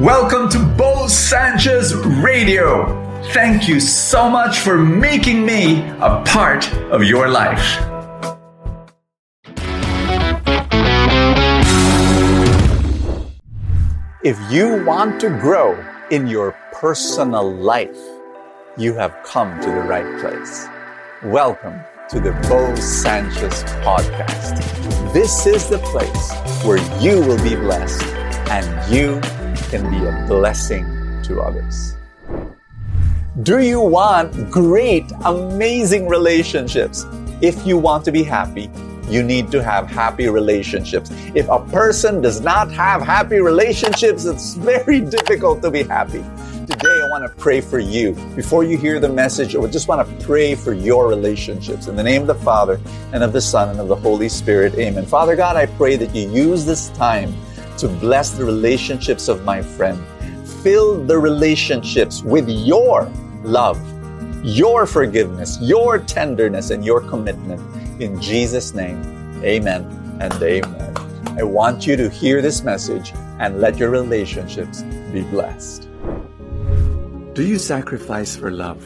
Welcome to Bo Sanchez Radio. Thank you so much for making me a part of your life. If you want to grow in your personal life, you have come to the right place. Welcome to the Bo Sanchez podcast. This is the place where you will be blessed and you can be a blessing to others. Do you want great, amazing relationships? If you want to be happy, you need to have happy relationships. If a person does not have happy relationships, it's very difficult to be happy. Today, I want to pray for you. Before you hear the message, I just want to pray for your relationships. In the name of the Father, and of the Son, and of the Holy Spirit, amen. Father God, I pray that you use this time to bless the relationships of my friend. Fill the relationships with your love, your forgiveness, your tenderness, and your commitment. In Jesus' name, amen and amen. I want you to hear this message and let your relationships be blessed. Do you sacrifice for love?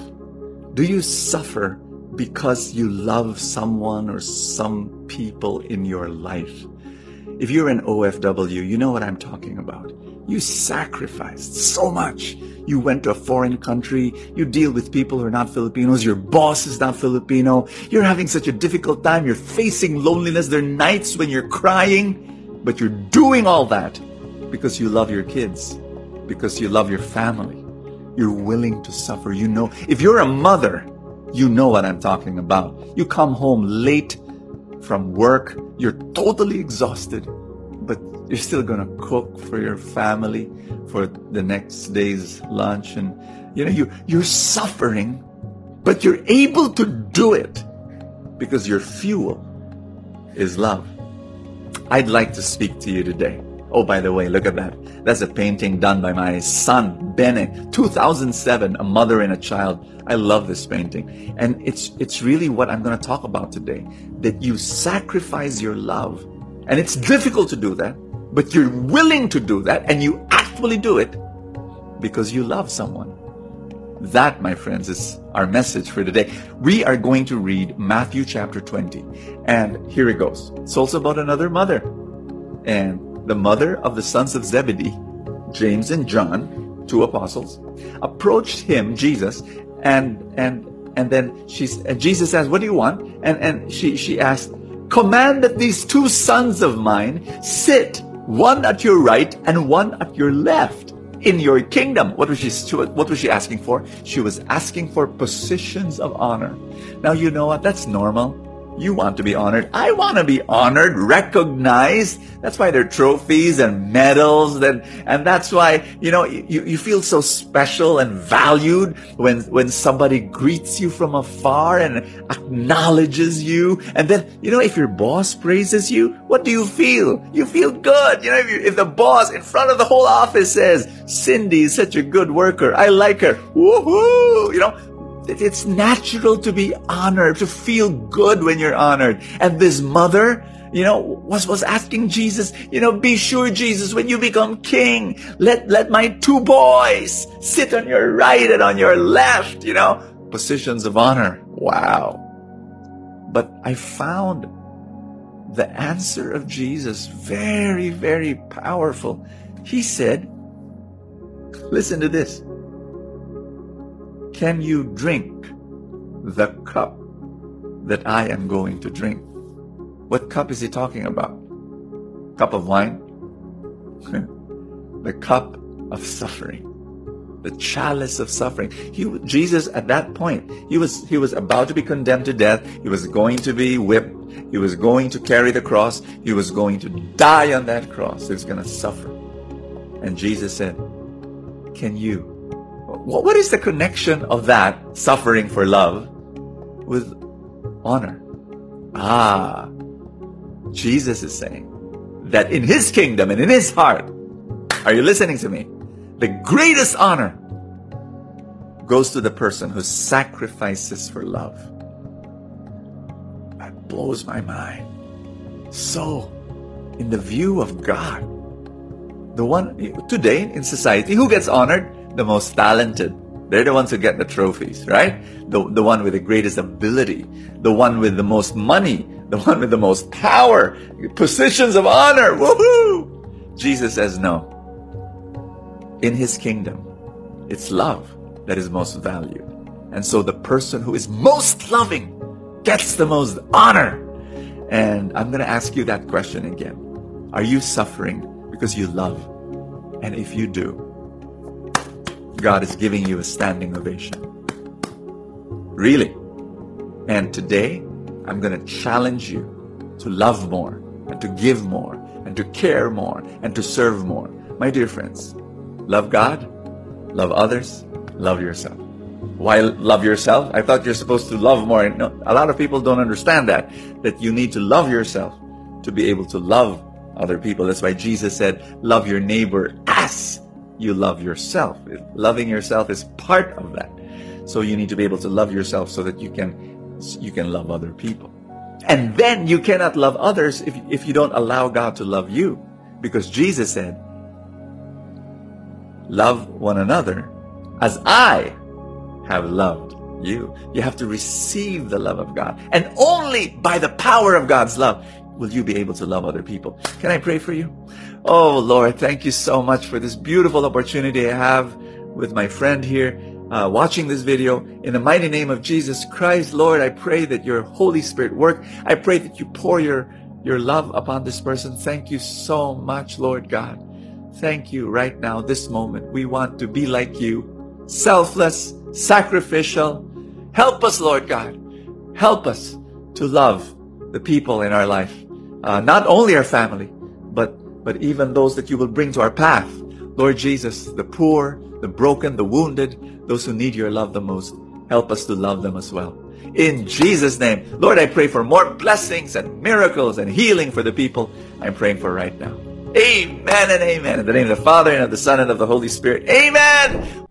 Do you suffer because you love someone or some people in your life? If you're an OFW, you know what I'm talking about. You sacrificed so much. You went to a foreign country. You deal with people who are not Filipinos. Your boss is not Filipino. You're having such a difficult time. You're facing loneliness. There are nights when you're crying, but you're doing all that because you love your kids, because you love your family. You're willing to suffer. You know, if you're a mother, you know what I'm talking about. You come home late from work, you're totally exhausted, but you're still going to cook for your family for the next day's lunch. And, you know, you, you're suffering, but you're able to do it because your fuel is love. I'd like to speak to you today. Oh, by the way, look at that. That's a painting done by my son, Bennett, 2007, A Mother and a Child. I love this painting. And it's, it's really what I'm going to talk about today. That you sacrifice your love. And it's difficult to do that, but you're willing to do that and you actually do it because you love someone. That, my friends, is our message for today. We are going to read Matthew chapter 20. And here it goes. It's also about another mother. And the mother of the sons of Zebedee, James and John, two apostles, approached him, Jesus, and and and then she's and Jesus asked, "What do you want?" And and she she asked, "Command that these two sons of mine sit, one at your right and one at your left." In your kingdom. What was she what was she asking for? She was asking for positions of honor. Now you know what? That's normal you want to be honored. I want to be honored, recognized. That's why there are trophies and medals. And, and that's why, you know, you, you feel so special and valued when, when somebody greets you from afar and acknowledges you. And then, you know, if your boss praises you, what do you feel? You feel good. You know, if, you, if the boss in front of the whole office says, Cindy is such a good worker. I like her. Woohoo! You know, it's natural to be honored, to feel good when you're honored. And this mother, you know, was, was asking Jesus, you know, be sure, Jesus, when you become king, let, let my two boys sit on your right and on your left, you know, positions of honor. Wow. But I found the answer of Jesus very, very powerful. He said, listen to this. Can you drink the cup that I am going to drink? What cup is he talking about? Cup of wine? the cup of suffering. The chalice of suffering. He, Jesus, at that point, he was, he was about to be condemned to death. He was going to be whipped. He was going to carry the cross. He was going to die on that cross. He was going to suffer. And Jesus said, Can you what is the connection of that suffering for love with honor? Ah, Jesus is saying that in his kingdom and in his heart, are you listening to me? The greatest honor goes to the person who sacrifices for love. That blows my mind. So, in the view of God, The one today in society, who gets honored? The most talented. They're the ones who get the trophies, right? The, the one with the greatest ability, the one with the most money, the one with the most power, positions of honor. Woohoo! Jesus says no. In his kingdom, it's love that is most valued. And so the person who is most loving gets the most honor. And I'm going to ask you that question again. Are you suffering because you love? And if you do, God is giving you a standing ovation. Really. And today, I'm going to challenge you to love more and to give more and to care more and to serve more. My dear friends, love God, love others, love yourself. Why love yourself? I thought you're supposed to love more. No, a lot of people don't understand that, that you need to love yourself to be able to love other people. That's why Jesus said, love your neighbor as you love yourself. Loving yourself is part of that. So you need to be able to love yourself so that you can you can love other people. And then you cannot love others if, if you don't allow God to love you. Because Jesus said, Love one another as I have loved you. You have to receive the love of God. And only by the power of God's love will you be able to love other people. Can I pray for you? Oh Lord, thank you so much for this beautiful opportunity I have with my friend here uh, watching this video. In the mighty name of Jesus Christ, Lord, I pray that your Holy Spirit work. I pray that you pour your, your love upon this person. Thank you so much, Lord God. Thank you right now, this moment. We want to be like you, selfless, sacrificial. Help us, Lord God. Help us to love the people in our life. Uh, not only our family, but, but even those that you will bring to our path. Lord Jesus, the poor, the broken, the wounded, those who need your love the most. Help us to love them as well. In Jesus' name, Lord, I pray for more blessings and miracles and healing for the people I'm praying for right now. Amen and amen. In the name of the Father and of the Son and of the Holy Spirit. Amen.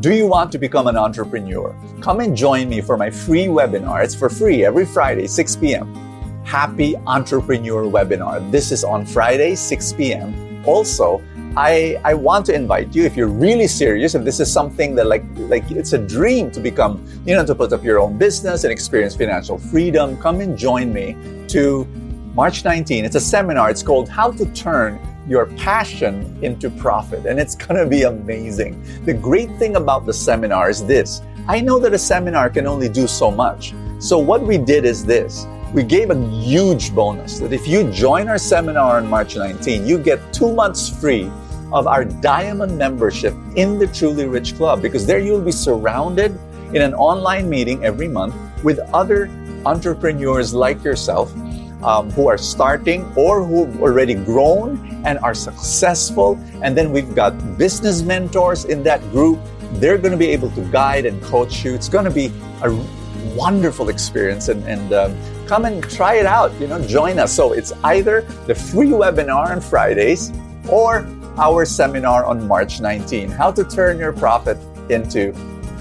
Do you want to become an entrepreneur? Come and join me for my free webinar. It's for free every Friday, 6 p.m. Happy Entrepreneur Webinar. This is on Friday, 6 p.m. Also, I, I want to invite you, if you're really serious, if this is something that like, like it's a dream to become, you know, to put up your own business and experience financial freedom, come and join me to March 19. It's a seminar. It's called How to Turn Your Passion into Profit. And it's going to be amazing. The great thing about the seminar is this. I know that a seminar can only do so much. So what we did is this we gave a huge bonus that if you join our seminar on March 19, you get two months free of our diamond membership in the Truly Rich Club because there you'll be surrounded in an online meeting every month with other entrepreneurs like yourself um, who are starting or who've already grown and are successful. And then we've got business mentors in that group. They're going to be able to guide and coach you. It's going to be a wonderful experience and, and um, come and try it out. You know, join us. So it's either the free webinar on Fridays or our seminar on March 19 how to turn your profit into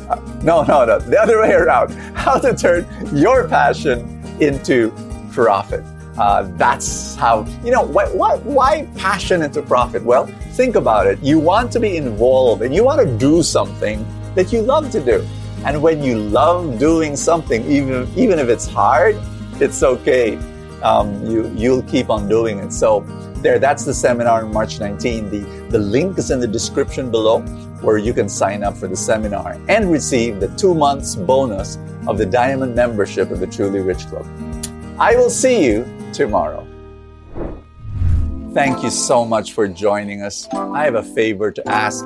uh, no, no, no, the other way around. How to turn your passion into profit. Uh, that's how, you know, why, passion into profit? Well, think about it. You want to be involved and you want to do something that you love to do. And when you love doing something, even, even if it's hard, it's okay. Um, you, you'll keep on doing it. So there. That's the seminar on March 19. The, the link is in the description below where you can sign up for the seminar and receive the two months bonus of the diamond membership of the Truly Rich Club. I will see you tomorrow. Thank you so much for joining us. I have a favor to ask.